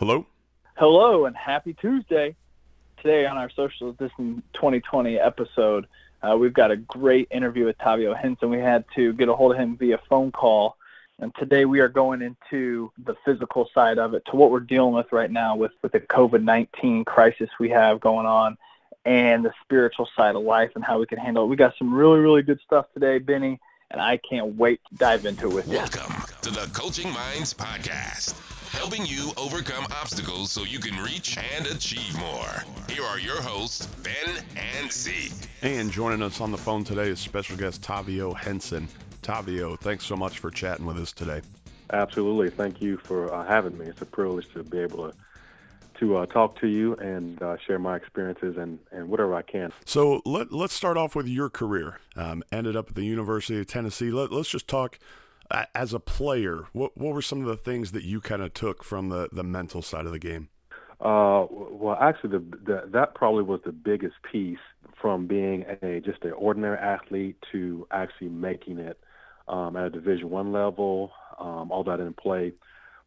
Hello. Hello, and happy Tuesday. Today on our Social Distancing 2020 episode, uh, we've got a great interview with Tavio Henson. We had to get a hold of him via phone call. And today we are going into the physical side of it, to what we're dealing with right now with, with the COVID 19 crisis we have going on, and the spiritual side of life and how we can handle it. We got some really, really good stuff today, Benny, and I can't wait to dive into it with you. Welcome to the Coaching Minds Podcast, helping you overcome obstacles so you can reach and achieve more. Here are your hosts, Ben and C. And joining us on the phone today is special guest Tavio Henson. Tavio, thanks so much for chatting with us today. Absolutely. Thank you for uh, having me. It's a privilege to be able to to uh, talk to you and uh, share my experiences and, and whatever I can. So let, let's start off with your career. Um, ended up at the University of Tennessee. Let, us just talk as a player. What, what were some of the things that you kind of took from the, the mental side of the game? Uh, well, actually, the, the, that probably was the biggest piece from being a just an ordinary athlete to actually making it um, at a Division One level. Um, although I didn't play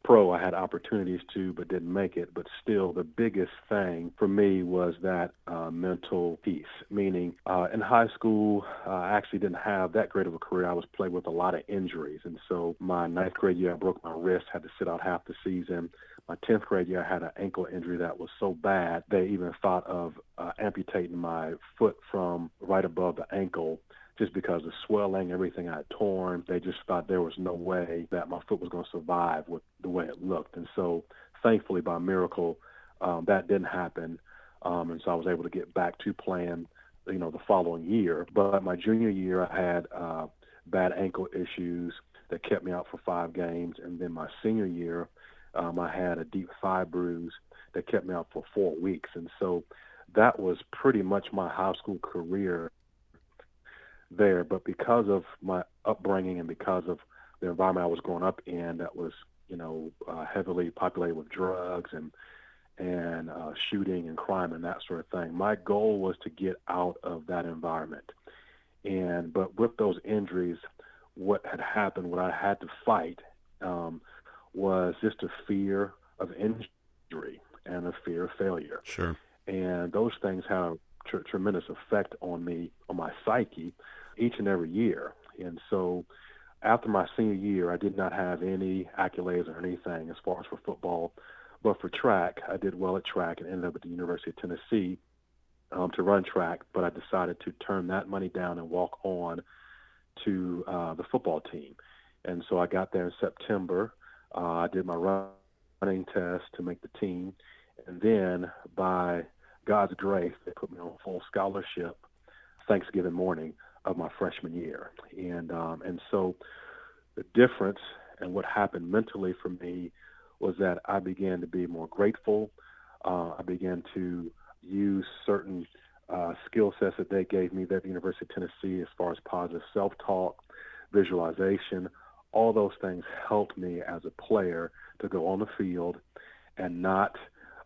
pro, I had opportunities to, but didn't make it. But still, the biggest thing for me was that uh, mental piece. Meaning, uh, in high school, uh, I actually didn't have that great of a career. I was playing with a lot of injuries, and so my ninth grade year, I broke my wrist, had to sit out half the season my 10th grade year, I had an ankle injury that was so bad they even thought of uh, amputating my foot from right above the ankle just because of swelling, everything I had torn. They just thought there was no way that my foot was going to survive with the way it looked. And so, thankfully, by miracle, um, that didn't happen. Um, and so I was able to get back to playing, you know, the following year. But my junior year, I had uh, bad ankle issues that kept me out for five games. And then my senior year, um, I had a deep thigh bruise that kept me out for four weeks. And so that was pretty much my high school career there. But because of my upbringing and because of the environment I was growing up in, that was you know uh, heavily populated with drugs and and uh, shooting and crime and that sort of thing. My goal was to get out of that environment. And but with those injuries, what had happened, what I had to fight um, was just a fear of injury and a fear of failure. Sure. And those things have a tr- tremendous effect on me, on my psyche, each and every year. And so after my senior year, I did not have any accolades or anything as far as for football. But for track, I did well at track and ended up at the University of Tennessee um, to run track. But I decided to turn that money down and walk on to uh, the football team. And so I got there in September. Uh, I did my running test to make the team. And then by God's grace, they put me on full scholarship Thanksgiving morning of my freshman year. And um, and so the difference and what happened mentally for me was that I began to be more grateful. Uh, I began to use certain uh, skill sets that they gave me at the University of Tennessee as far as positive self-talk, visualization. All those things helped me as a player to go on the field and not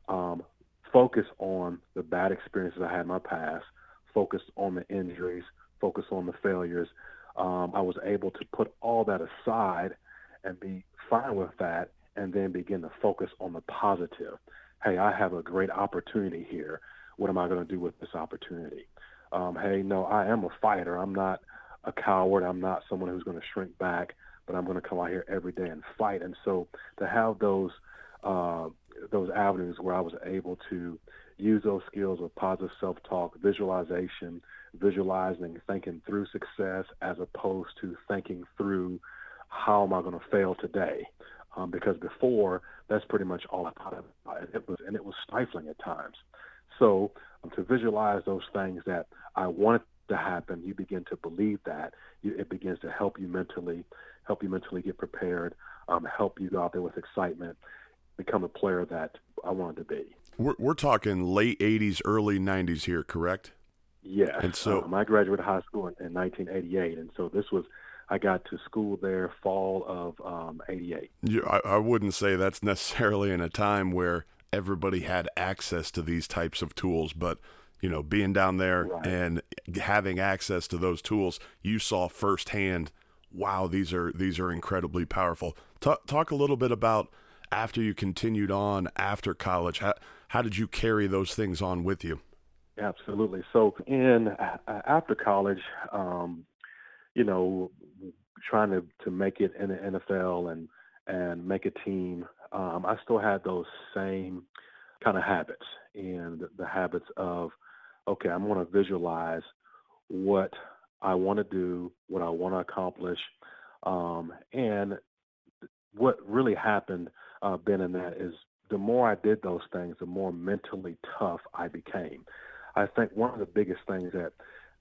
um, focus on the bad experiences I had in my past, focus on the injuries, focus on the failures. Um, I was able to put all that aside and be fine with that and then begin to focus on the positive. Hey, I have a great opportunity here. What am I going to do with this opportunity? Um, hey, no, I am a fighter. I'm not a coward. I'm not someone who's going to shrink back, but I'm going to come out here every day and fight. And so to have those uh, those avenues where I was able to use those skills of positive self-talk, visualization, visualizing, thinking through success as opposed to thinking through how am I going to fail today? Um, because before that's pretty much all I thought about, and it was and it was stifling at times. So um, to visualize those things that I wanted to happen, you begin to believe that. You, it begins to help you mentally, help you mentally get prepared, um, help you go out there with excitement, become a player that I wanted to be. We're, we're talking late 80s, early 90s here, correct? Yes. And so um, I graduated high school in, in 1988, and so this was I got to school there fall of um, 88. You, I, I wouldn't say that's necessarily in a time where everybody had access to these types of tools, but you know, being down there Right. and having access to those tools, you saw firsthand, wow, these are these are incredibly powerful. Talk, talk a little bit about after you continued on after college? How, how did you carry those things on with you? Absolutely. So in uh, after college, um, you know, trying to, to make it in the NFL and and make a team, um, I still had those same kind of habits and the habits of, okay, I'm going to visualize what I want to do, what I want to accomplish, um, and what really happened, uh, Ben, in that is the more I did those things, the more mentally tough I became. I think one of the biggest things that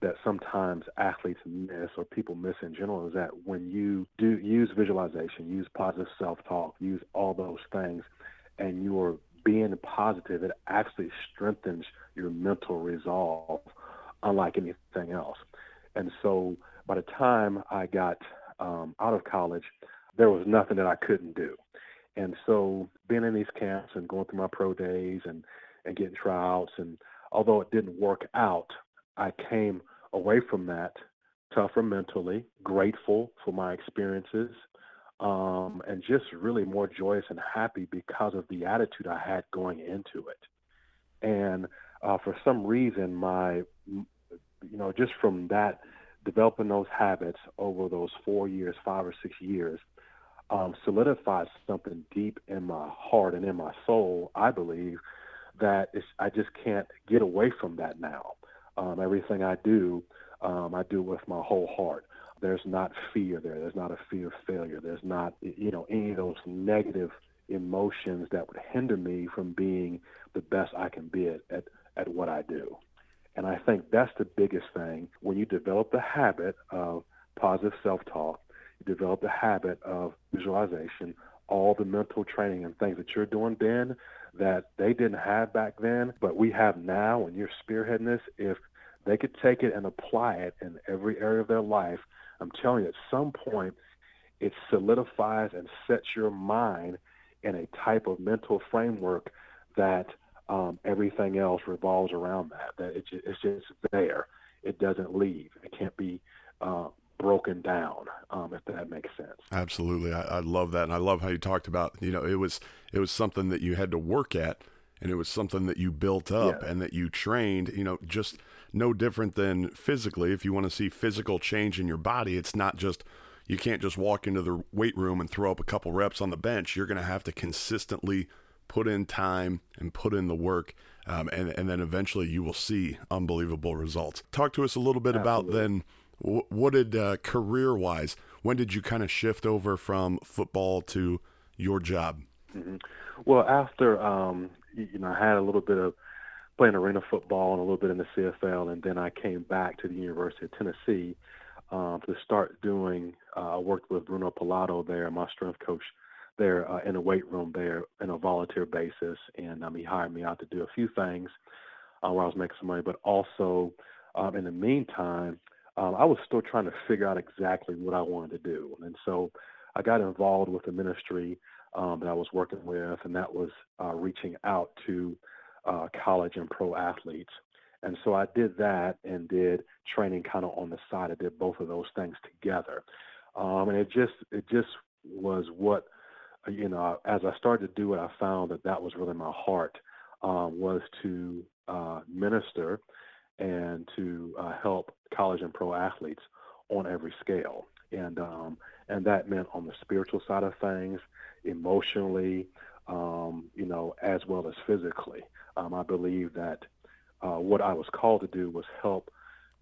that sometimes athletes miss or people miss in general is that when you do use visualization, use positive self-talk, use all those things, and you are being positive, it actually strengthens your mental resolve, unlike anything else. And so, by the time I got um, out of college, there was nothing that I couldn't do. And so, being in these camps and going through my pro days and and getting tryouts, and although it didn't work out, I came away from that tougher mentally, grateful for my experiences, um, and just really more joyous and happy because of the attitude I had going into it. And uh, for some reason, my, you know, just from that, developing those habits over those four years, five or six years, um, solidified something deep in my heart and in my soul, I believe, that I just can't get away from that now. Um, everything I do, um, I do with my whole heart. There's not fear there. There's not a fear of failure. There's not, you know, any of those negative emotions that would hinder me from being the best I can be at, at, at what I do. And I think that's the biggest thing. When you develop the habit of positive self talk, you develop the habit of visualization, all the mental training and things that you're doing, Ben, that they didn't have back then, but we have now, and you're spearheading this, if they could take it and apply it in every area of their life, I'm telling you, at some point, it solidifies and sets your mind in a type of mental framework that um, everything else revolves around that. That it's just, it's just there. It doesn't leave. It can't be uh, broken down, um, if that makes sense. Absolutely, I, I, love that, and I love how you talked about. You know, it was it was something that you had to work at, and it was something that you built up yeah. and that you trained. You know, just no different than physically. If you want to see physical change in your body, it's not just you can't just walk into the weight room and throw up a couple reps on the bench. You're going to have to consistently put in time and put in the work. Um, and, and then eventually you will see unbelievable results. Talk to us a little bit Absolutely. about then what did uh, career wise? When did you kind of shift over from football to your job? Mm-hmm. Well, after um, you know, I had a little bit of playing arena football and a little bit in the CFL, and then I came back to the University of Tennessee um, to start doing. Uh, I worked with Bruno Pauletto there, my strength coach there uh, in the weight room there, in a volunteer basis, and um, he hired me out to do a few things uh, where I was making some money, but also um, in the meantime um, I was still trying to figure out exactly what I wanted to do. And so I got involved with the ministry um, that I was working with, and that was uh, reaching out to uh, college and pro athletes. And so I did that and did training kind of on the side. I did both of those things together, um, and it just it just was what you know. As I started to do it, I found that that was really my heart um, was to uh, minister and to uh, help college and pro athletes on every scale. And um, and that meant on the spiritual side of things, emotionally, um, you know, as well as physically. Um, I believe that uh, what I was called to do was help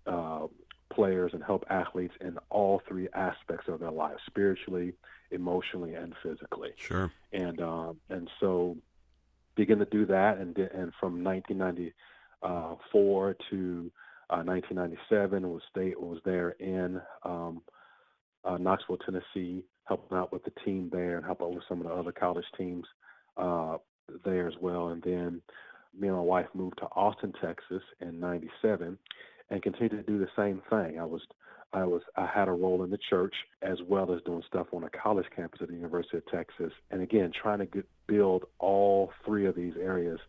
uh, players and help athletes in all three aspects of their lives: spiritually, emotionally, and physically. Sure. And um, and so begin to do that, and and from 1990 uh, four to uh, 1997. Was state was there in um, uh, Knoxville, Tennessee, helping out with the team there and helping out with some of the other college teams uh, there as well. And then me and my wife moved to Austin, Texas in '97, and continued to do the same thing. I was I was I had a role in the church as well as doing stuff on a college campus at the University of Texas, and again trying to get, build all three of these areas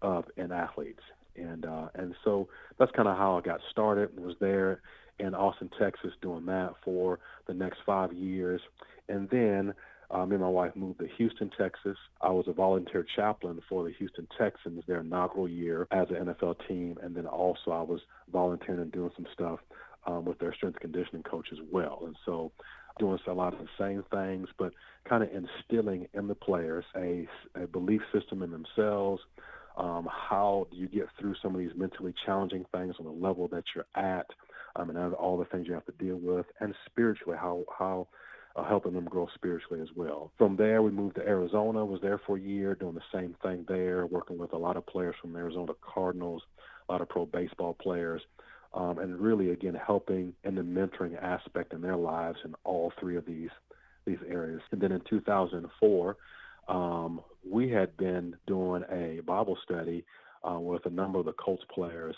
of in athletes and uh, and so that's kind of how I got started. Was there in Austin, Texas, doing that for the next five years, and then uh, me and my wife moved to Houston, Texas. I was a volunteer chaplain for the Houston Texans their inaugural year as an NFL team, and then also I was volunteering and doing some stuff um, with their strength conditioning coach as well. And so, doing a lot of the same things, but kind of instilling in the players a, a belief system in themselves. Um, how do you get through some of these mentally challenging things on the level that you're at, um, and all the things you have to deal with, and spiritually, how how uh, helping them grow spiritually as well. From there, we moved to Arizona. Was there for a year, doing the same thing there, working with a lot of players from the Arizona Cardinals, a lot of pro baseball players, um, and really again helping in the mentoring aspect in their lives in all three of these these areas. And then in 2004, um, we had been doing a Bible study uh, with a number of the Colts players,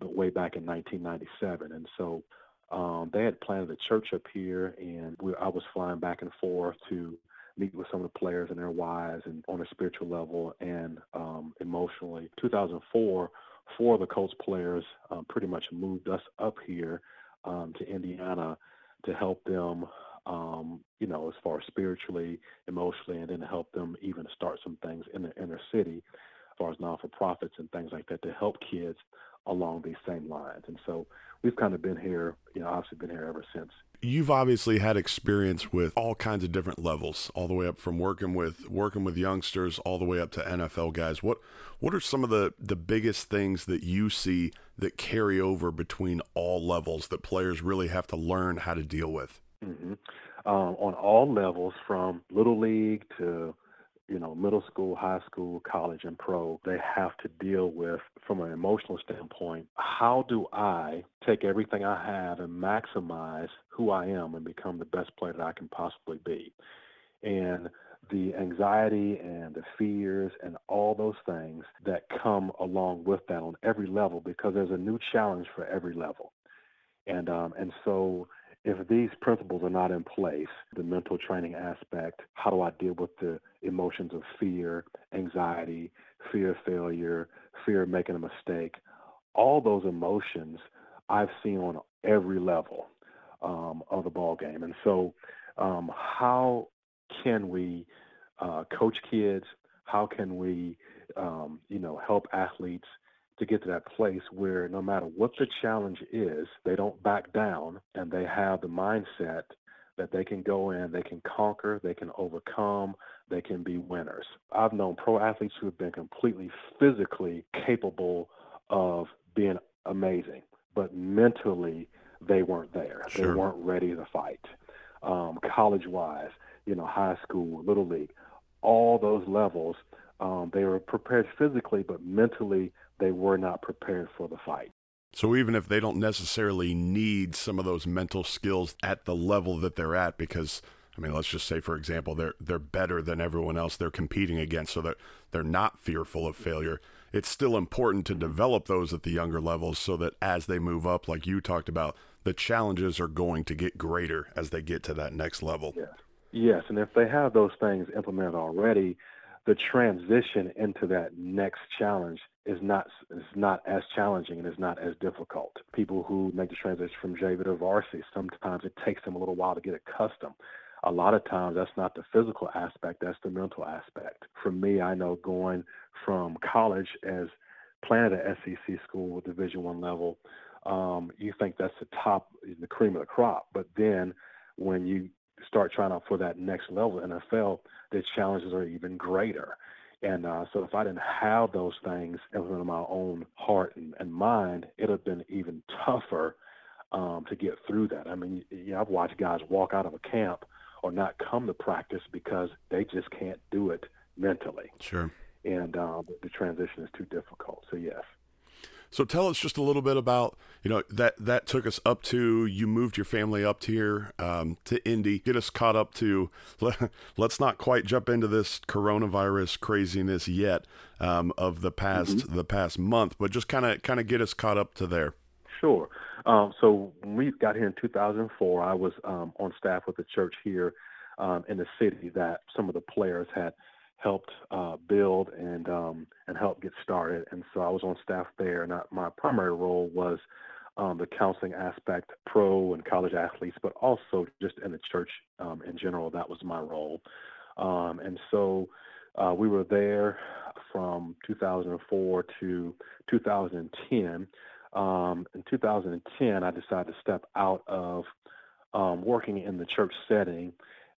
way back in 1997, and so um, they had planted a church up here, and we, I was flying back and forth to meet with some of the players and their wives, and on a spiritual level and um, emotionally. 2004, four of the Colts players um, pretty much moved us up here um, to Indiana to help them, um, you know, as far as spiritually, emotionally, and then help them even start some things in the inner city, as far as non for profits and things like that to help kids along these same lines. And so we've kind of been here, you know, obviously been here ever since. You've obviously had experience with all kinds of different levels, all the way up from working with working with youngsters all the way up to NFL guys. What what are some of the the biggest things that you see that carry over between all levels that players really have to learn how to deal with? Mm-hmm. Um, on all levels, from little league to you know, middle school, high school, college, and pro, they have to deal with, from an emotional standpoint, how do I take everything I have and maximize who I am and become the best player that I can possibly be? And the anxiety and the fears and all those things that come along with that on every level because there's a new challenge for every level. And um, and so if these principles are not in place, the mental training aspect, how do I deal with the emotions of fear, anxiety, fear of failure, fear of making a mistake, all those emotions I've seen on every level um, of the ball game. And so, um, how can we uh, coach kids? How can we, um, you know, help athletes to get to that place where no matter what the challenge is, they don't back down and they have the mindset that they can go in, they can conquer, they can overcome, they can be winners. I've known pro athletes who have been completely physically capable of being amazing, but mentally they weren't there. Sure. They weren't ready to fight. Um, college wise, you know, high school, little league, all those levels, um, they were prepared physically, but mentally they were not prepared for the fight. So even if they don't necessarily need some of those mental skills at the level that they're at, because I mean, let's just say, for example, they're they're better than everyone else they're competing against, so that they're not fearful of failure. It's still important to develop those at the younger levels, so that as they move up, like you talked about, the challenges are going to get greater as they get to that next level. Yeah. Yes, and if they have those things implemented already, the transition into that next challenge is not is not as challenging and is not as difficult. People who make the transition from JV to varsity, sometimes it takes them a little while to get accustomed. A lot of times that's not the physical aspect, that's the mental aspect. For me, I know going from college as planted at an SEC school with Division One level, um, you think that's the top, the cream of the crop. But then when you start trying out for that next level NFL, the challenges are even greater. And uh, so if I didn't have those things in my own heart and, and mind, it'd have been even tougher um, to get through that. I mean, you know, I've watched guys walk out of a camp or not come to practice because they just can't do it mentally. Sure. And uh, the transition is too difficult. So yes. So tell us just a little bit about you know that that took us up to you moved your family up here um, to Indy. Get us caught up to let, us not quite jump into this coronavirus craziness yet um, of the past mm-hmm. the past month, but just kind of kind of get us caught up to there. Sure. Um, so when we got here in 2004, I was um, on staff with the church here um, in the city that some of the players had helped uh, build and um, and help get started. And so I was on staff there, and I, my primary role was um, the counseling aspect, pro and college athletes, but also just in the church um, in general. That was my role. Um, and so uh, we were there from 2004 to 2010. Um, in 2010, I decided to step out of um, working in the church setting,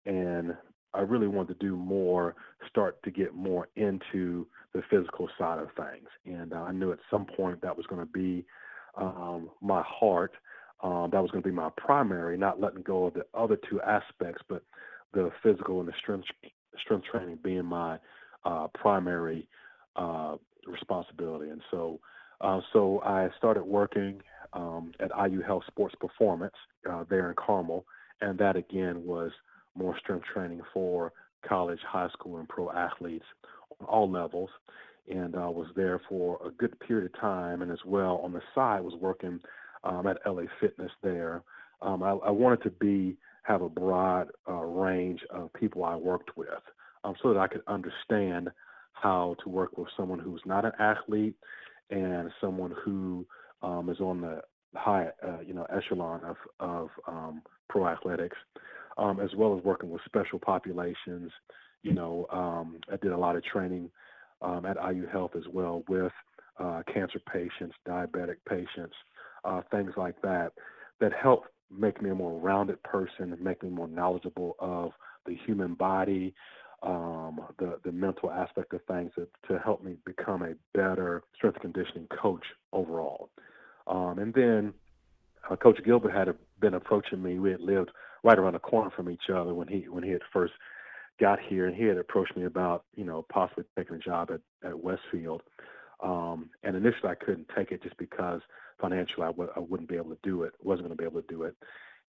and I really wanted to do more, start to get more into the physical side of things. And uh, I knew at some point that was going to be um, my heart. Um, that was going to be my primary, not letting go of the other two aspects, but the physical and the strength strength training being my uh, primary uh, responsibility. And so, uh, so I started working um, at IU Health Sports Performance uh, there in Carmel, and that again was more strength training for college, high school, and pro athletes on all levels. And I was there for a good period of time, and as well on the side was working um, at LA Fitness there. Um, I, I, wanted to be have a broad uh, range of people I worked with, um, so that I could understand how to work with someone who's not an athlete and someone who um, is on the high, uh, you know, echelon of of um, pro athletics, um, as well as working with special populations. You know, um, I did a lot of training um, at IU Health as well with uh, cancer patients, diabetic patients, uh, things like that, that help make me a more rounded person, make me more knowledgeable of the human body, um, the the mental aspect of things to, to help me become a better strength conditioning coach overall. Um, and then uh, Coach Gilbert had a, been approaching me. We had lived right around the corner from each other when he when he had first got here, and he had approached me about you know possibly taking a job at at Westfield. Um, and initially, I couldn't take it just because financially I w- I wouldn't be able to do it. wasn't going to be able to do it.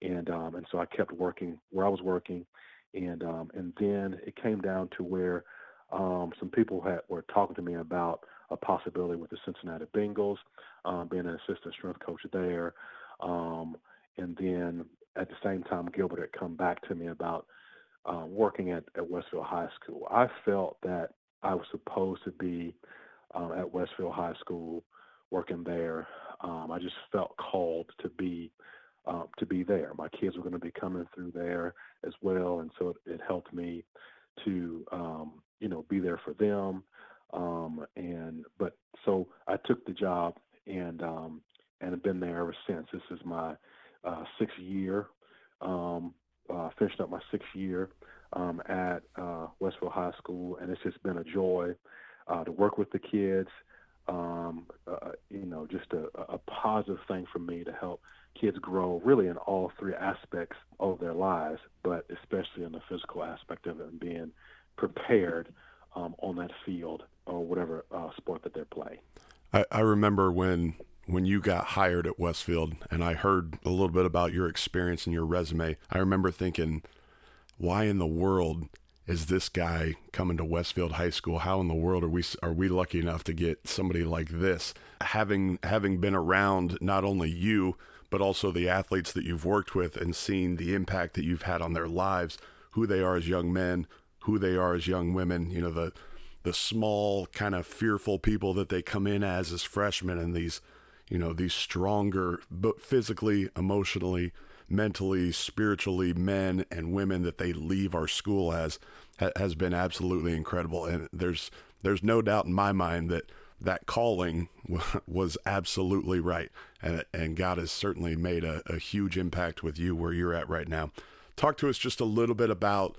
And um, and so I kept working where I was working, and um, and then it came down to where um, some people had, were talking to me about a possibility with the Cincinnati Bengals, um, being an assistant strength coach there, um, and then at the same time Gilbert had come back to me about uh, working at, at Westfield High School. I felt that I was supposed to be um, at Westfield High School working there. Um, I just felt called to be um, to be there. My kids were going to be coming through there as well, and so it, it helped me to um, you know be there for them. Um, and but so I took the job and um, and have been there ever since. This is my uh, sixth year. Um, uh, finished up my sixth year um, at uh, Westfield High School, and it's just been a joy uh, to work with the kids. Um, uh, you know, just a, a positive thing for me to help kids grow really in all three aspects of their lives, but especially in the physical aspect of it and being prepared um, on that field or whatever uh, sport that they're playing. I, I remember when when you got hired at Westfield and I heard a little bit about your experience and your resume, I remember thinking, why in the world is this guy coming to Westfield High School? How in the world are we are we lucky enough to get somebody like this? Having having been around not only you but also the athletes that you've worked with and seen the impact that you've had on their lives, who they are as young men, who they are as young women, you know, the the small kind of fearful people that they come in as as freshmen and these you know these stronger but physically emotionally mentally spiritually men and women that they leave our school as ha- has been absolutely incredible. And there's there's no doubt in my mind that that calling was absolutely right. And and God has certainly made a, a huge impact with you where you're at right now. Talk to us just a little bit about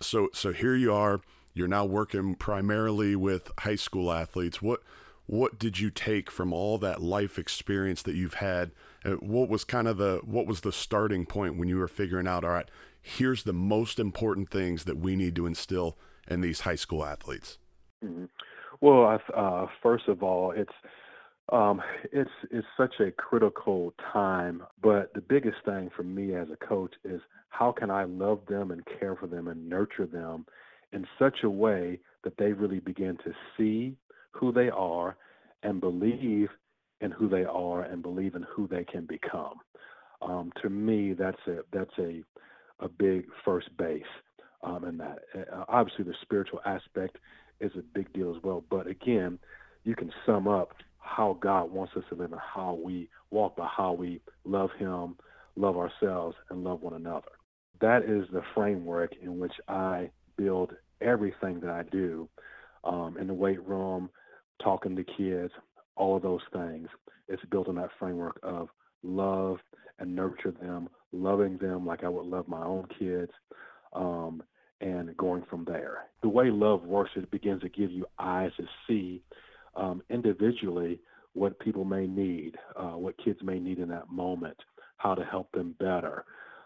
so so here you are. You're now working primarily with high school athletes. What what did you take from all that life experience that you've had? What was kind of the what was the starting point when you were figuring out, all right, here's the most important things that we need to instill in these high school athletes? Mm-hmm. Well, uh, first of all, it's um, it's it's such a critical time. But the biggest thing for me as a coach is how can I love them and care for them and nurture them in such a way that they really begin to see who they are and believe in who they are and believe in who they can become. Um, to me, that's a that's a a big first base um, in that. Uh, obviously, the spiritual aspect is a big deal as well. But again, you can sum up how God wants us to live and how we walk by how we love Him, love ourselves, and love one another. That is the framework in which I build everything that I do um, in the weight room, talking to kids, all of those things. It's built on that framework of love and nurture them, loving them like I would love my own kids, um, and going from there. The way love works, it begins to give you eyes to see um, individually what people may need, uh, what kids may need in that moment, how to help them better.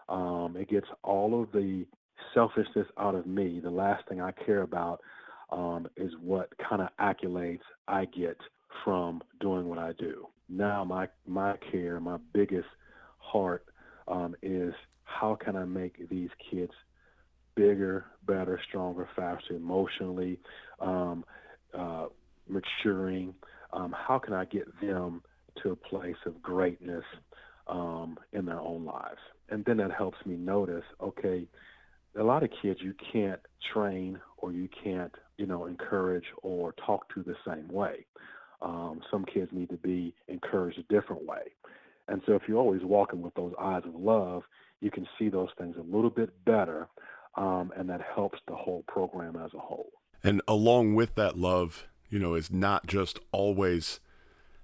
Um, it gets all of the selfishness out of me. The last thing I care about um, is what kind of accolades I get from doing what I do. Now, my my care, my biggest heart um, is how can I make these kids bigger, better, stronger, faster, emotionally um, uh, maturing. Um, how can I get them to a place of greatness um, in their own lives? And then that helps me notice, okay, a lot of kids you can't train or you can't, you know, encourage or talk to the same way. Um, some kids need to be encouraged a different way. And so if you're always walking with those eyes of love, you can see those things a little bit better, um, and that helps the whole program as a whole. And along with that love, you know, is not just always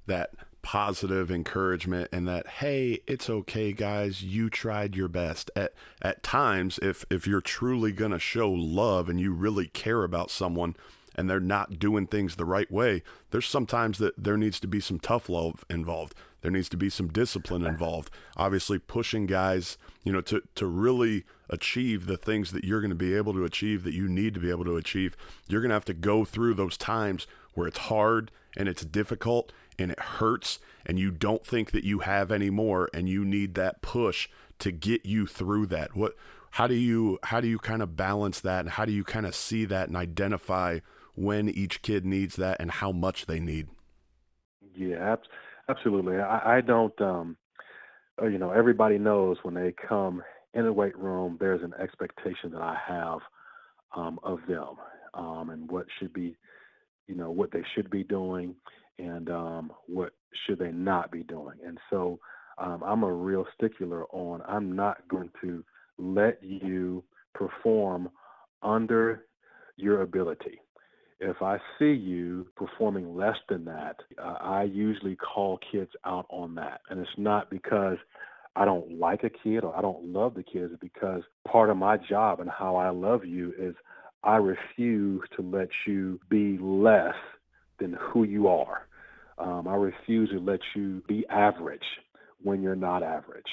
that positive encouragement and that hey it's okay guys. You tried your best. At at times if if you're truly going to show love and you really care about someone and they're not doing things the right way there's sometimes that there needs to be some tough love involved. There needs to be some discipline involved. Obviously pushing guys you know to to really achieve the things that you're going to be able to achieve that you need to be able to achieve you're going to have to go through those times where it's hard and it's difficult and it hurts and you don't think that you have any more and you need that push to get you through that. What how do you how do you kind of balance that and how do you kind of see that and identify when each kid needs that and how much they need? Yeah absolutely. I, I don't um uh, you know everybody knows when they come in the weight room there's an expectation that i have um, of them um, and what should be you know what they should be doing and um, what should they not be doing. And so um, I'm a real stickler on I'm not going to let you perform under your ability. If I see you performing less than that, uh, I usually call kids out on that. And it's not because I don't like a kid or I don't love the kids, it's because part of my job and how I love you is I refuse to let you be less than who you are. Um, I refuse to let you be average when you're not average.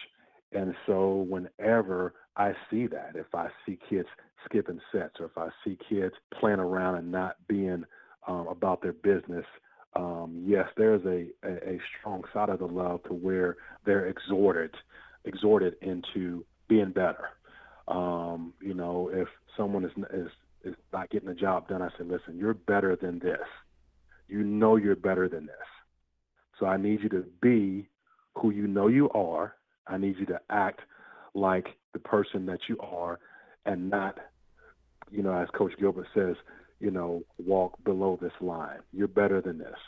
And so, whenever I see that, if I see kids skipping sets or if I see kids playing around and not being um, about their business, um, yes, there's a, a, a, strong side of the love to where they're exhorted, exhorted into being better. Um, you know, if someone is, is is not getting the job done, I say, listen, you're better than this. You know you're better than this. So I need you to be who you know you are. I need you to act like the person that you are and not, you know, as Coach Gilbert says, you know, walk below this line. You're better than this.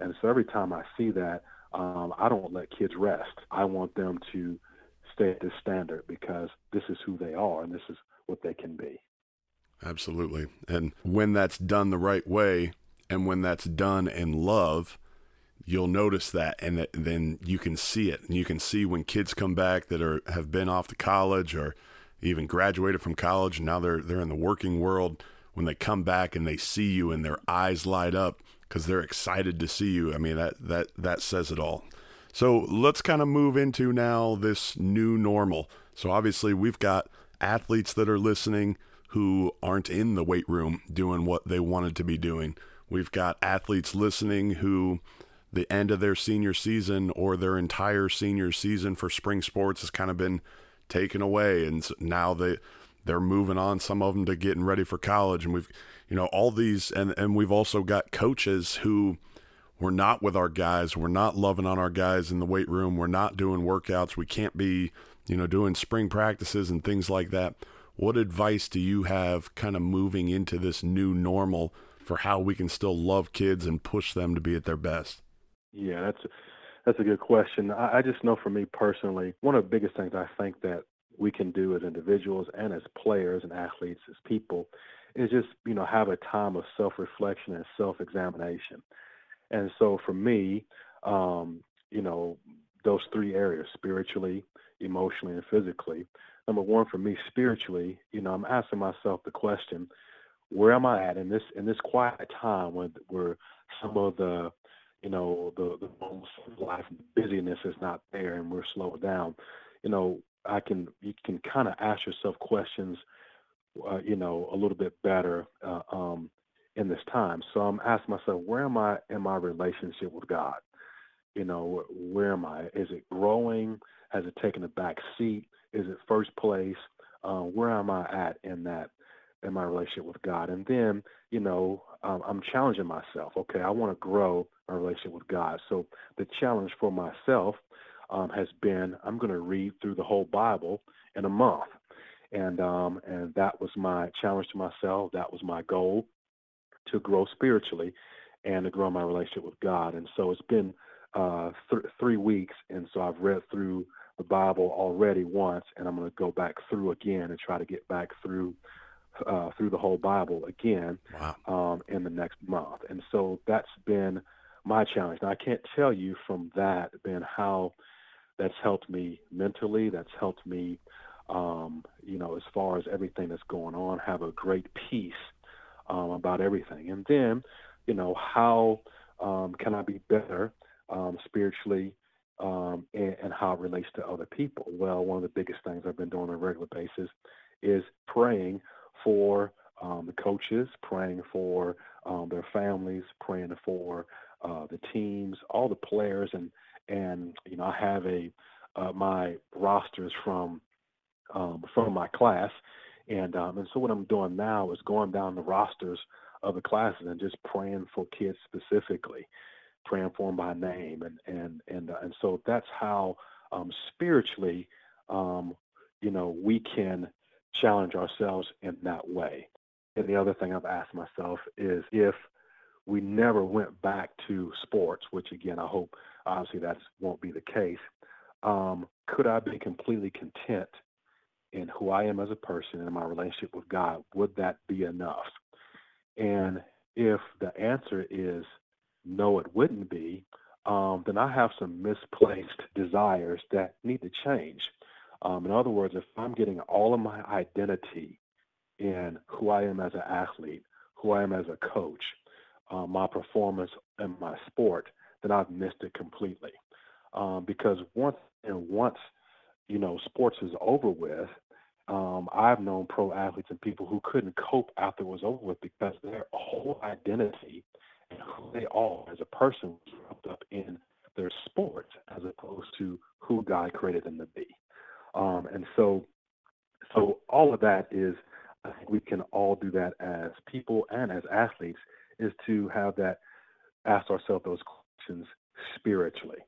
And so every time I see that, um, I don't let kids rest. I want them to stay at this standard because this is who they are and this is what they can be. Absolutely. And when that's done the right way and when that's done in love, you'll notice that and then you can see it. And you can see when kids come back that are have been off to college or even graduated from college and now they're they're in the working world. When they come back and they see you and their eyes light up because they're excited to see you. I mean that that that says it all. So let's kind of move into now this new normal. So obviously we've got athletes that are listening who aren't in the weight room doing what they wanted to be doing. We've got athletes listening who the end of their senior season or their entire senior season for spring sports has kind of been taken away. And now they they're moving on some of them to getting ready for college. And we've you know all these and and we've also got coaches who we're not with our guys we're not loving on our guys in the weight room we're not doing workouts we can't be you know doing spring practices and things like that. What advice do you have kind of moving into this new normal for how we can still love kids and push them to be at their best Yeah, that's that's a good question. I, I just know for me personally, one of the biggest things I think that we can do as individuals and as players and athletes, as people, is just you know have a time of self-reflection and self-examination. And so for me, um, you know, those three areas spiritually, emotionally, and physically. Number one, for me, spiritually, you know, I'm asking myself the question, where am I at in this in this quiet time when where some of the you know the the of life busyness is not there and we're slowed down you know i can you can kind of ask yourself questions uh, you know a little bit better uh, um in this time so i'm asking myself where am i in my relationship with god you know, where am I? Is it growing? Has it taken a back seat? Is it first place? Uh, where am I at in that in my relationship with God? And then, you know, um, I'm challenging myself. Okay, I want to grow my relationship with God. So the challenge for myself um, has been I'm going to read through the whole Bible in a month, and um, and that was my challenge to myself. That was my goal to grow spiritually and to grow my relationship with God. And so it's been uh, th- three weeks, and so I've read through the Bible already once, and I'm going to go back through again and try to get back through uh, through the whole Bible again wow. um, in the next month. And so that's been my challenge. Now I can't tell you from that, Ben, how that's helped me mentally. That's helped me, um, you know, as far as everything that's going on, have a great peace um, about everything. And then, you know, how um, can I be better um, spiritually um, and, and, how it relates to other people. Well, one of the biggest things I've been doing on a regular basis is praying for um, the coaches, praying for um, their families, praying for uh, the teams, all the players, and and you know I have a uh, my rosters from um, from my class, and um, and so what I'm doing now is going down the rosters of the classes and just praying for kids specifically praying for them by name, and and and uh, and so that's how um, spiritually, um, you know, we can challenge ourselves in that way. And the other thing I've asked myself is if we never went back to sports, which again I hope obviously that won't be the case. Um, could I be completely content in who I am as a person and my relationship with God? Would that be enough? And if the answer is no, it wouldn't be, um, then I have some misplaced desires that need to change. Um, in other words, if I'm getting all of my identity in who I am as an athlete, who I am as a coach, uh, my performance in my sport, then I've missed it completely. Um, because once and once you know sports is over with, um, I've known pro athletes and people who couldn't cope after it was over with because their whole identity and who they are as a person was wrapped up in their sport as opposed to who God created them to be. Um, and so, so all of that is, I think we can all do that as people and as athletes, is to have that ask ourselves those questions spiritually.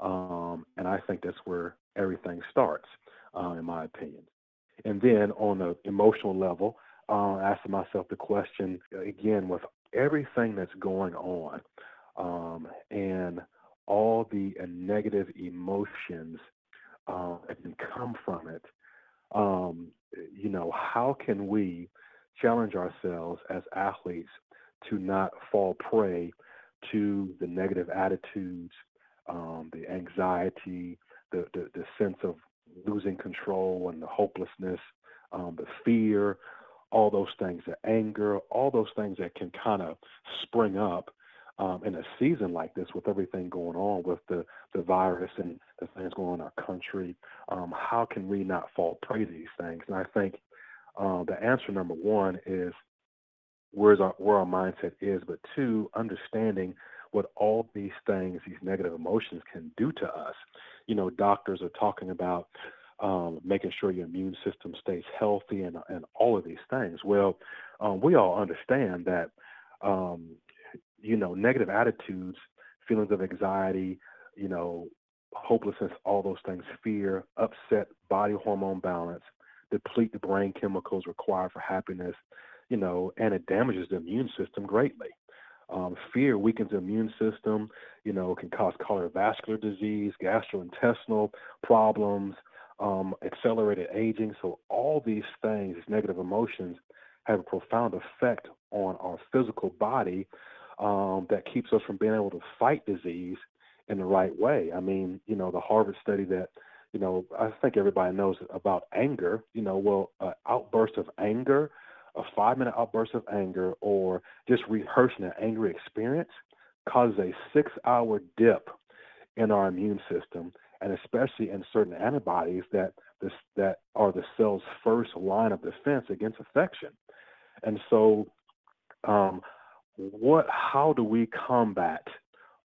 Um, and I think that's where everything starts, uh, in my opinion. And then on the emotional level, uh, asking myself the question again with everything that's going on um, and all the uh, negative emotions uh, that can come from it, um, you know, how can we challenge ourselves as athletes to not fall prey to the negative attitudes, um, the anxiety, the, the, the sense of losing control and the hopelessness, um, the fear, all those things, the anger, all those things that can kind of spring up um, in a season like this with everything going on with the, the virus and the things going on in our country. Um, how can we not fall prey to these things? And I think uh, the answer number one is where's our, where our mindset is, but two, understanding what all these things, these negative emotions can do to us. You know, doctors are talking about um, making sure your immune system stays healthy, and and all of these things. Well, um, we all understand that um, you know negative attitudes, feelings of anxiety, you know, hopelessness, all those things, fear, upset body hormone balance, deplete the brain chemicals required for happiness, you know, and it damages the immune system greatly. Um, fear weakens the immune system, you know, can cause cardiovascular disease, gastrointestinal problems, um, accelerated aging. So all these things, these negative emotions, have a profound effect on our physical body um, that keeps us from being able to fight disease in the right way. I mean, you know, the Harvard study that, you know, I think everybody knows about anger. You know, well, an outburst of anger, a five minute outburst of anger, or just rehearsing an angry experience causes a six hour dip in our immune system, and especially in certain antibodies that this, that are the cell's first line of defense against infection. And so, um, what? How do we combat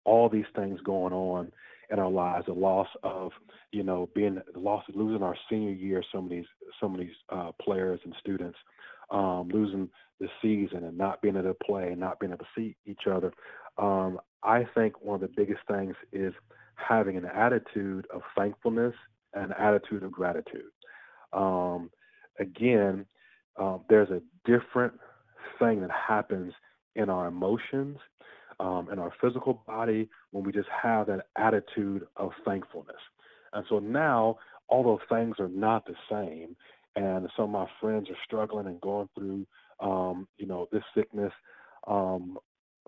all these things going on in our lives? The loss of, you know, being of losing our senior year. Some of these, some of these uh, players and students um, losing the season and not being able to play and not being able to see each other. Um, I think one of the biggest things is having an attitude of thankfulness and an attitude of gratitude. Um, again, um, there's a different thing that happens in our emotions, um, in our physical body, when we just have that attitude of thankfulness. And so now, although things are not the same, and some of my friends are struggling and going through, um, you know, this sickness, um,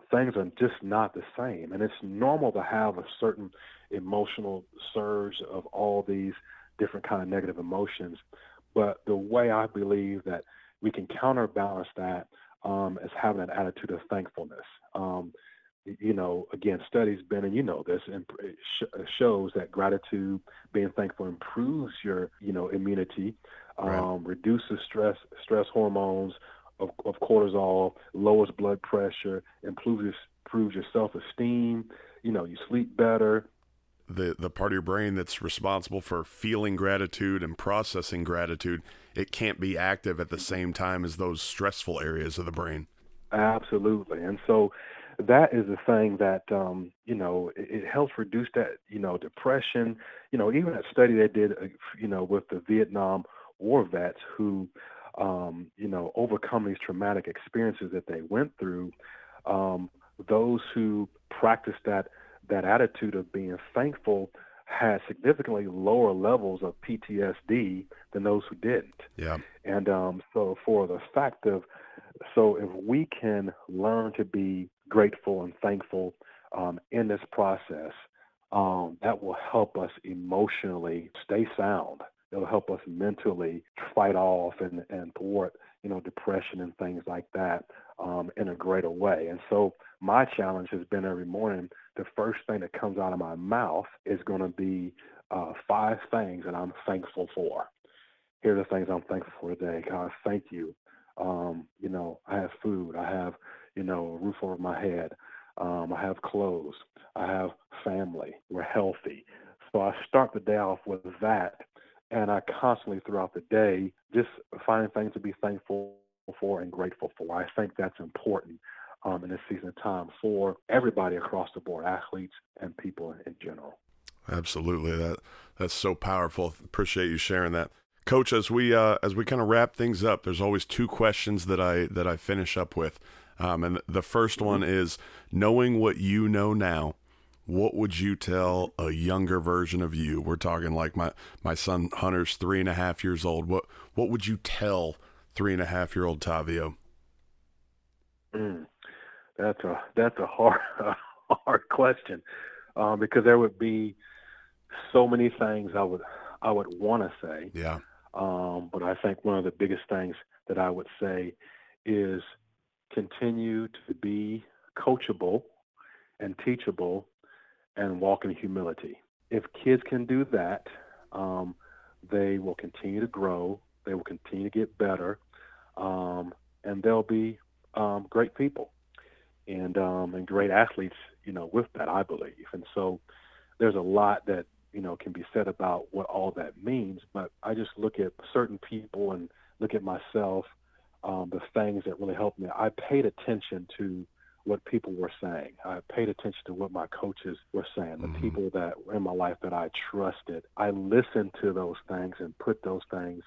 things are just not the same. And it's normal to have a certain emotional surge of all these different kind of negative emotions. But the way I believe that we can counterbalance that um, is having an attitude of thankfulness. Um, you know, again, studies been, and you know this, and sh- shows that gratitude, being thankful, improves your, you know, immunity, um, right. reduces stress, stress hormones of, of, cortisol, lowers blood pressure, improves improves your self esteem. You know, you sleep better, the the part of your brain that's responsible for feeling gratitude and processing gratitude it can't be active at the same time as those stressful areas of the brain absolutely and so that is the thing that um, you know it, it, helps reduce that you know depression you know even that study they did uh, you know with the vietnam war vets who um, you know overcome these traumatic experiences that they went through um, those who practice that that attitude of being thankful had significantly lower levels of PTSD than those who didn't. Yeah. And um, so, for the fact of, so if we can learn to be grateful and thankful um, in this process, um, that will help us emotionally stay sound. It'll help us mentally fight off and, and thwart, you know, depression and things like that um, in a greater way. And so, my challenge has been every morning the first thing that comes out of my mouth is going to be uh, five things that I'm thankful for. Here are the things I'm thankful for today. God, thank you. Um, you know, I have food. I have, you know, a roof over my head. Um, I have clothes. I have family. We're healthy. So I start the day off with that. And I constantly throughout the day just find things to be thankful for and grateful for. I think that's important um, in this season of time for everybody across the board, athletes and people in general. Absolutely, that that's so powerful. Appreciate you sharing that, Coach. As we uh, as we kind of wrap things up, there's always two questions that I that I finish up with, um, and the first one is knowing what you know now. What would you tell a younger version of you? We're talking like my my son Hunter's three and a half years old. What what would you tell three and a half year old Tavio? Mm. That's a that's a hard a hard question um, because there would be so many things I would I would want to say. Yeah. Um, but I think one of the biggest things that I would say is continue to be coachable and teachable and walk in humility. If kids can do that, um, they will continue to grow. They will continue to get better, um, and they'll be um, great people and um, and great athletes, you know, with that, I believe. And so there's a lot that you know can be said about what all that means. But I just look at certain people and look at myself, um, the things that really helped me. I paid attention to what people were saying. I paid attention to what my coaches were saying, the mm-hmm. people that were in my life that I trusted. I listened to those things and put those things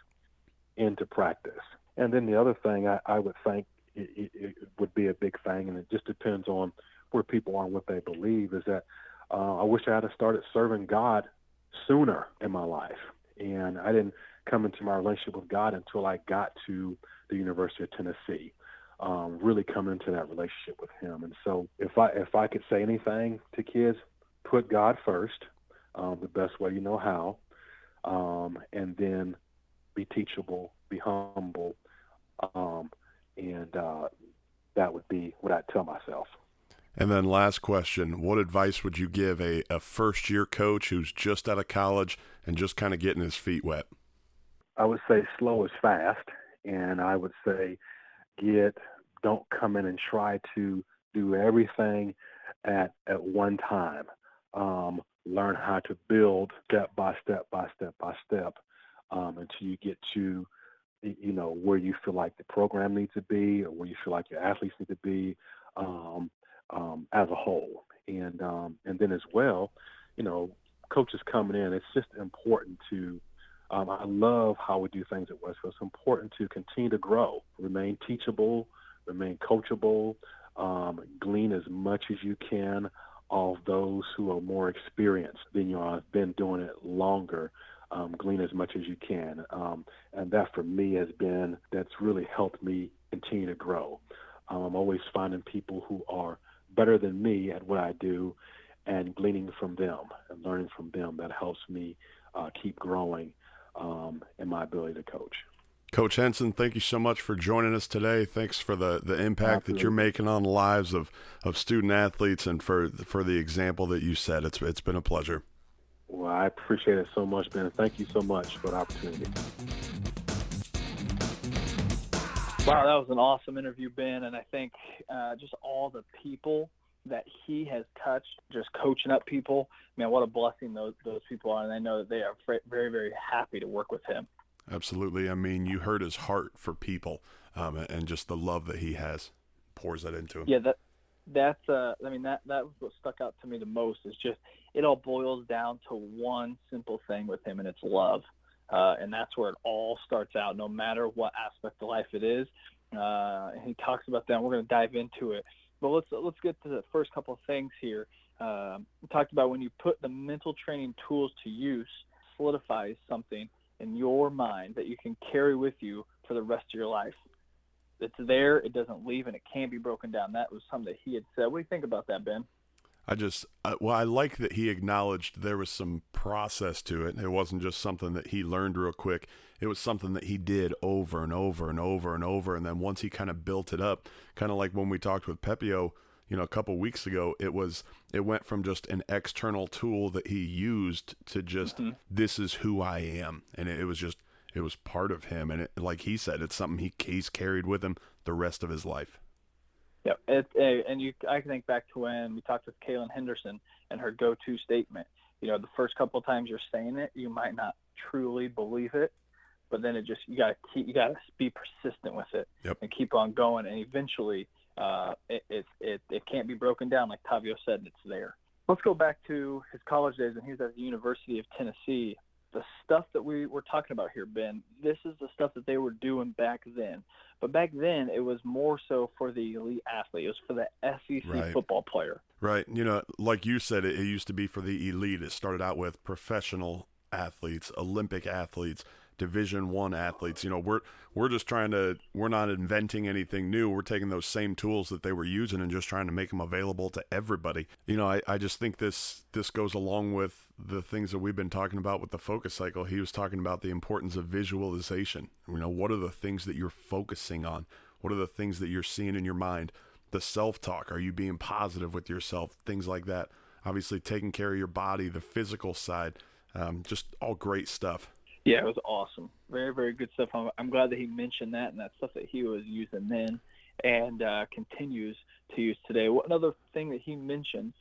into practice. And then the other thing I, I would think it, it, it, would be a big thing, and it just depends on where people are and what they believe. Is that uh, I wish I had started serving God sooner in my life, and I didn't come into my relationship with God until I got to the University of Tennessee. Um, really come into that relationship with Him, and so if I if I could say anything to kids, put God first, um, the best way you know how, um, and then be teachable, be humble, um, and uh, that would be what I'd tell myself. And then, last question What advice would you give a, a first year coach who's just out of college and just kind of getting his feet wet? I would say slow is fast. And I would say get, don't come in and try to do everything at, at one time. Um, learn how to build step by step by step by step um, until you get to you know where you feel like the program needs to be or where you feel like your athletes need to be um, um, as a whole and um, and then as well you know coaches coming in it's just important to um, I love how we do things at Westfield. It's important to continue to grow, remain teachable, remain coachable, um, glean as much as you can of those who are more experienced than you are, been doing it longer. Um, glean as much as you can. Um, and that for me has been, that's really helped me continue to grow. Um, I'm always finding people who are better than me at what I do and gleaning from them and learning from them. That helps me uh, keep growing um, in my ability to coach. Coach Henson, thank you so much for joining us today. Thanks for the, the impact Absolutely. that you're making on the lives of, of student athletes and for for the example that you set. It's it's been a pleasure. Well, I appreciate it so much, Ben. Thank you so much for the opportunity. Wow, that was an awesome interview, Ben, and I think uh, just all the people that he has touched, just coaching up people. Man, what a blessing those those people are, and I know that they are very very happy to work with him. Absolutely. I mean, you heard his heart for people, um, and just the love that he has pours that into him. Yeah, that that's uh, I mean that that was what stuck out to me the most is just it all boils down to one simple thing with him, and it's love. Uh, and that's where it all starts out, no matter what aspect of life it is. Uh, and he talks about that. And we're going to dive into it, but let's let's get to the first couple of things here. Um, we talked about when you put the mental training tools to use, solidifies something in your mind that you can carry with you for the rest of your life. It's there, it doesn't leave, and it can't be broken down. That was something that he had said. What do you think about that, Ben? I just, uh, well, I like that he acknowledged there was some process to it. It wasn't just something that he learned real quick. It was something that he did over and over and over and over. And then once he kind of built it up, kind of like when we talked with Pepio, you know, a couple weeks ago, it was, it went from just an external tool that he used to just, mm-hmm. this is who I am. And it, it was just, it was part of him. And it, like he said, it's something he, he's carried with him the rest of his life. Yeah, it, it, and you, I can think back to when we talked with Kaylin Henderson and her go-to statement. You know, the first couple of times you're saying it, you might not truly believe it, but then it just you gotta keep, you gotta be persistent with it yep. and keep on going, and eventually, uh, it, it it it can't be broken down like Tavio said. It's there. Let's go back to his college days, and he was at the University of Tennessee the stuff that we were talking about here, Ben, this is the stuff that they were doing back then. But back then, it was more so for the elite athlete. It was for the SEC right. football player. Right. You know, like you said, it, it used to be for the elite. It started out with professional athletes, Olympic athletes, division one athletes. You know we're we're just trying to we're not inventing anything new. We're taking those same tools that they were using and just trying to make them available to everybody. You know i, I just think this this goes along with the things that we've been talking about with the focus cycle. He was talking about the importance of visualization. You know what are the things that you're focusing on? What are the things that you're seeing in your mind? The self-talk. Are you being positive with yourself? Things like that. Obviously taking care of your body the physical side um, just all great stuff yeah, it was awesome. Very, very good stuff. I'm, I'm glad that he mentioned that and that stuff that he was using then and uh, continues to use today. What another thing that he mentioned,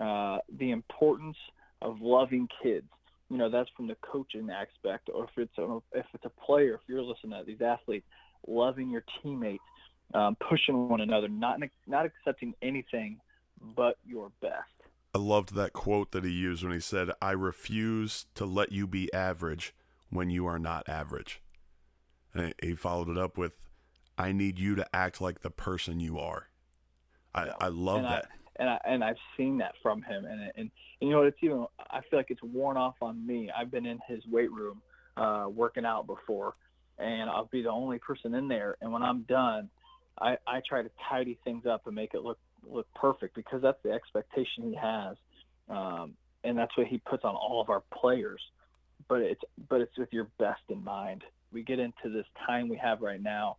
uh, the importance of loving kids. You know, that's from the coaching aspect, or if it's a, if it's a player, if you're listening to these athletes, loving your teammates, um, pushing one another, not not accepting anything but your best. I loved that quote that he used when he said, "I refuse to let you be average." When you are not average. And he followed it up with, I need you to act like the person you are. I, I love And I- that. and I and I've seen that from him, and and, and you know what? It's even I feel like it's worn off on me. I've been in his weight room, uh, working out before, and I'll be the only person in there. And when I'm done, I I try to tidy things up and make it look look perfect because that's the expectation he has, um, and that's what he puts on all of our players. But it's but it's with your best in mind. We get into this time we have right now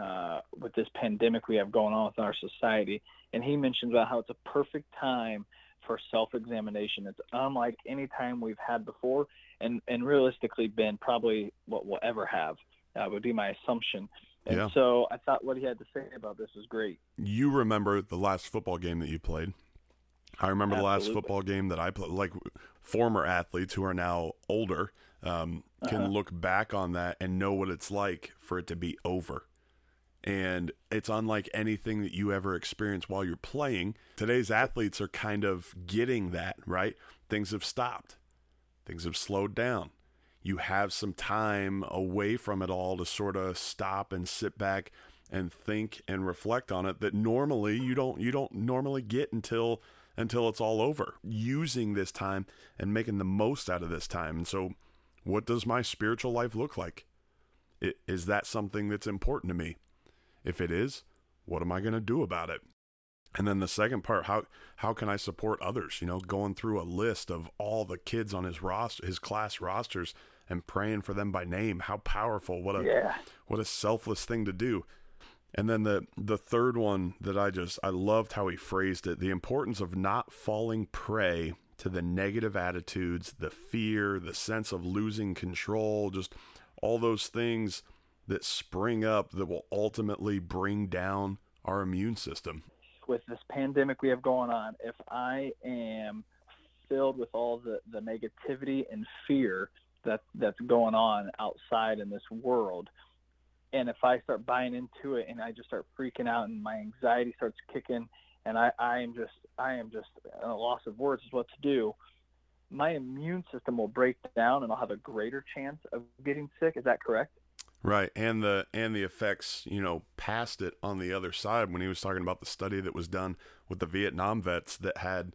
uh, with this pandemic we have going on with our society. And he mentions about how it's a perfect time for self-examination. It's unlike any time we've had before, and and realistically, been probably what we'll ever have. That would be my assumption. And Yeah. so I thought what he had to say about this was great. You remember the last football game that you played. I remember the last football game that I played. Like former athletes who are now older um, can Uh-huh. look back on that and know what it's like for it to be over. And it's unlike anything that you ever experienced while you're playing. Today's athletes are kind of getting that, right? Things have stopped, things have slowed down. You have some time away from it all to sort of stop and sit back and think and reflect on it that normally you don't you don't normally get until until it's all over using this time and making the most out of this time. And so what does my spiritual life look like? Is that something that's important to me? If it is what am i going to do about it? And then the second part how how can i support others? You know going through a list of all the kids on his roster his class rosters and praying for them by name. How powerful what a Yeah. what a selfless thing to do and then the the third one that I just I loved how he phrased it, the importance of not falling prey to the negative attitudes, the fear, the sense of losing control, just all those things that spring up that will ultimately bring down our immune system. with this pandemic we have going on, if I am filled with all the, the negativity and fear that that's going on outside in this world, and if I start buying into it and I just start freaking out and my anxiety starts kicking and I, I am just I am just at a loss of words as what to do, my immune system will break down and I'll have a greater chance of getting sick. Is that correct? Right, and the and the effects, you know, past it on the other side when he was talking about the study that was done with the Vietnam vets that had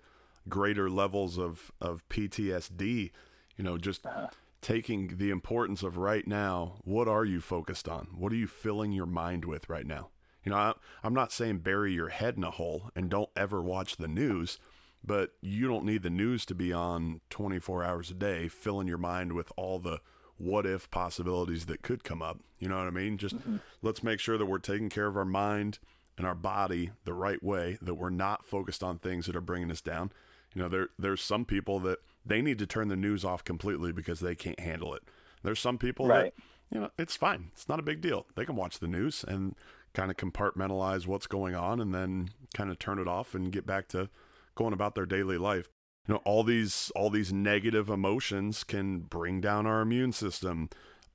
greater levels of of PTSD, you know, just uh-huh. Taking the importance of right now, what are you focused on? What are you filling your mind with right now? You know, I, I'm not saying bury your head in a hole and don't ever watch the news, but you don't need the news to be on 24 hours a day, filling your mind with all the what if possibilities that could come up. You know what I mean? Just let's make sure that we're taking care of our mind and our body the right way, that we're not focused on things that are bringing us down. You know, there there's some people that they need to turn the news off completely because they can't handle it. There's some people Right. that you know, it's fine. It's not a big deal. They can watch the news and kind of compartmentalize what's going on and then kind of turn it off and get back to going about their daily life. You know, all these all these negative emotions can bring down our immune system,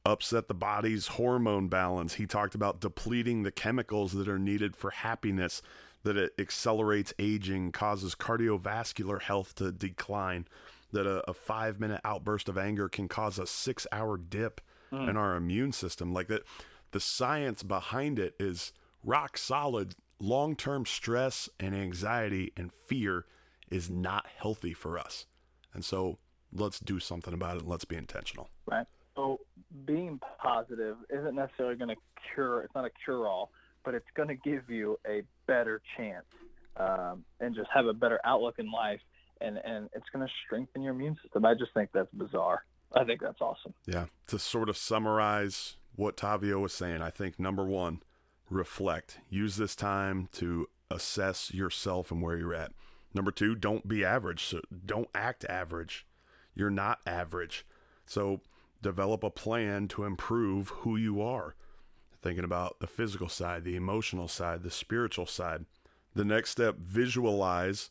upset the body's hormone balance. He talked about depleting the chemicals that are needed for happiness, that it accelerates aging, causes cardiovascular health to decline, that a, a five minute outburst of anger can cause a six hour dip in our immune system. Like that, the science behind it is rock solid. Long term stress and anxiety and fear is not healthy for us. And so let's do something about it and let's be intentional. Right. So being positive isn't necessarily going to cure. It's not a cure-all, but it's going to give you a better chance um, and just have a better outlook in life, and and it's going to strengthen your immune system. I just think that's bizarre. I think that's awesome. Yeah. To sort of summarize what Tavio was saying, I think number one, reflect. Use this time to assess yourself and where you're at. Number two, don't be average. So don't act average. You're not average. So develop a plan to improve who you are. Thinking about the physical side, the emotional side, the spiritual side. The next step, visualize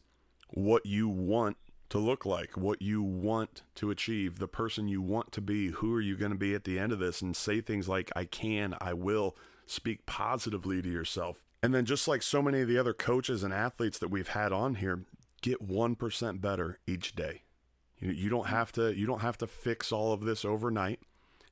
what you want to look like, what you want to achieve, the person you want to be, who are you going to be at the end of this, and say things like, I can, I will, speak positively to yourself. And then, just like so many of the other coaches and athletes that we've had on here, get 1% better each day. You, you don't have to you don't have to fix all of this overnight.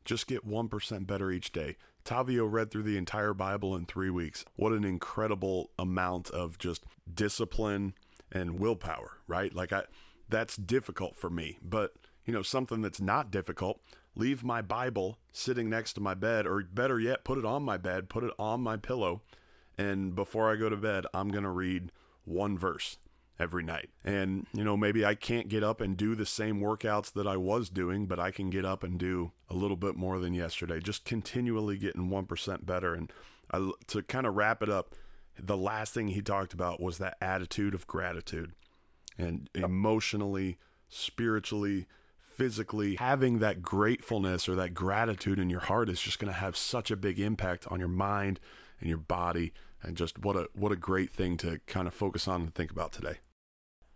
Just get 1% better each day. Tavio read through the entire Bible in three weeks. What an incredible amount of just discipline and willpower, right? Like I, that's difficult for me, but you know, something that's not difficult, leave my Bible sitting next to my bed, or better yet, put it on my bed, put it on my pillow, and before I go to bed, I'm going to read one verse every night. And, you know, maybe I can't get up and do the same workouts that I was doing, but I can get up and do a little bit more than yesterday, just continually getting 1% better. And I, to kind of wrap it up, the last thing he talked about was that attitude of gratitude and emotionally, spiritually, physically having that gratefulness or that gratitude in your heart is just going to have such a big impact on your mind and your body and just what a what a great thing to kind of focus on and think about today.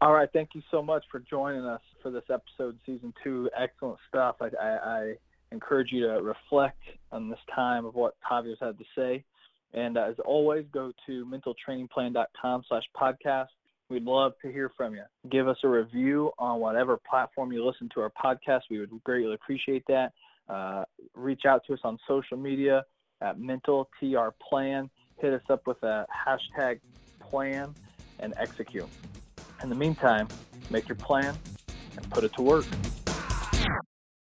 All right, thank you so much for joining us for this episode, season two. Excellent stuff. I, I, I encourage you to reflect on this time of what Tavio's had to say. And as always, go to mentaltrainingplan.com slash podcast. We'd love to hear from you. Give us a review on whatever platform you listen to our podcast. We would greatly appreciate that. Uh, reach out to us on social media at Mental TR Plan. Hit us up with a hashtag plan and execute. In the meantime, make your plan and put it to work.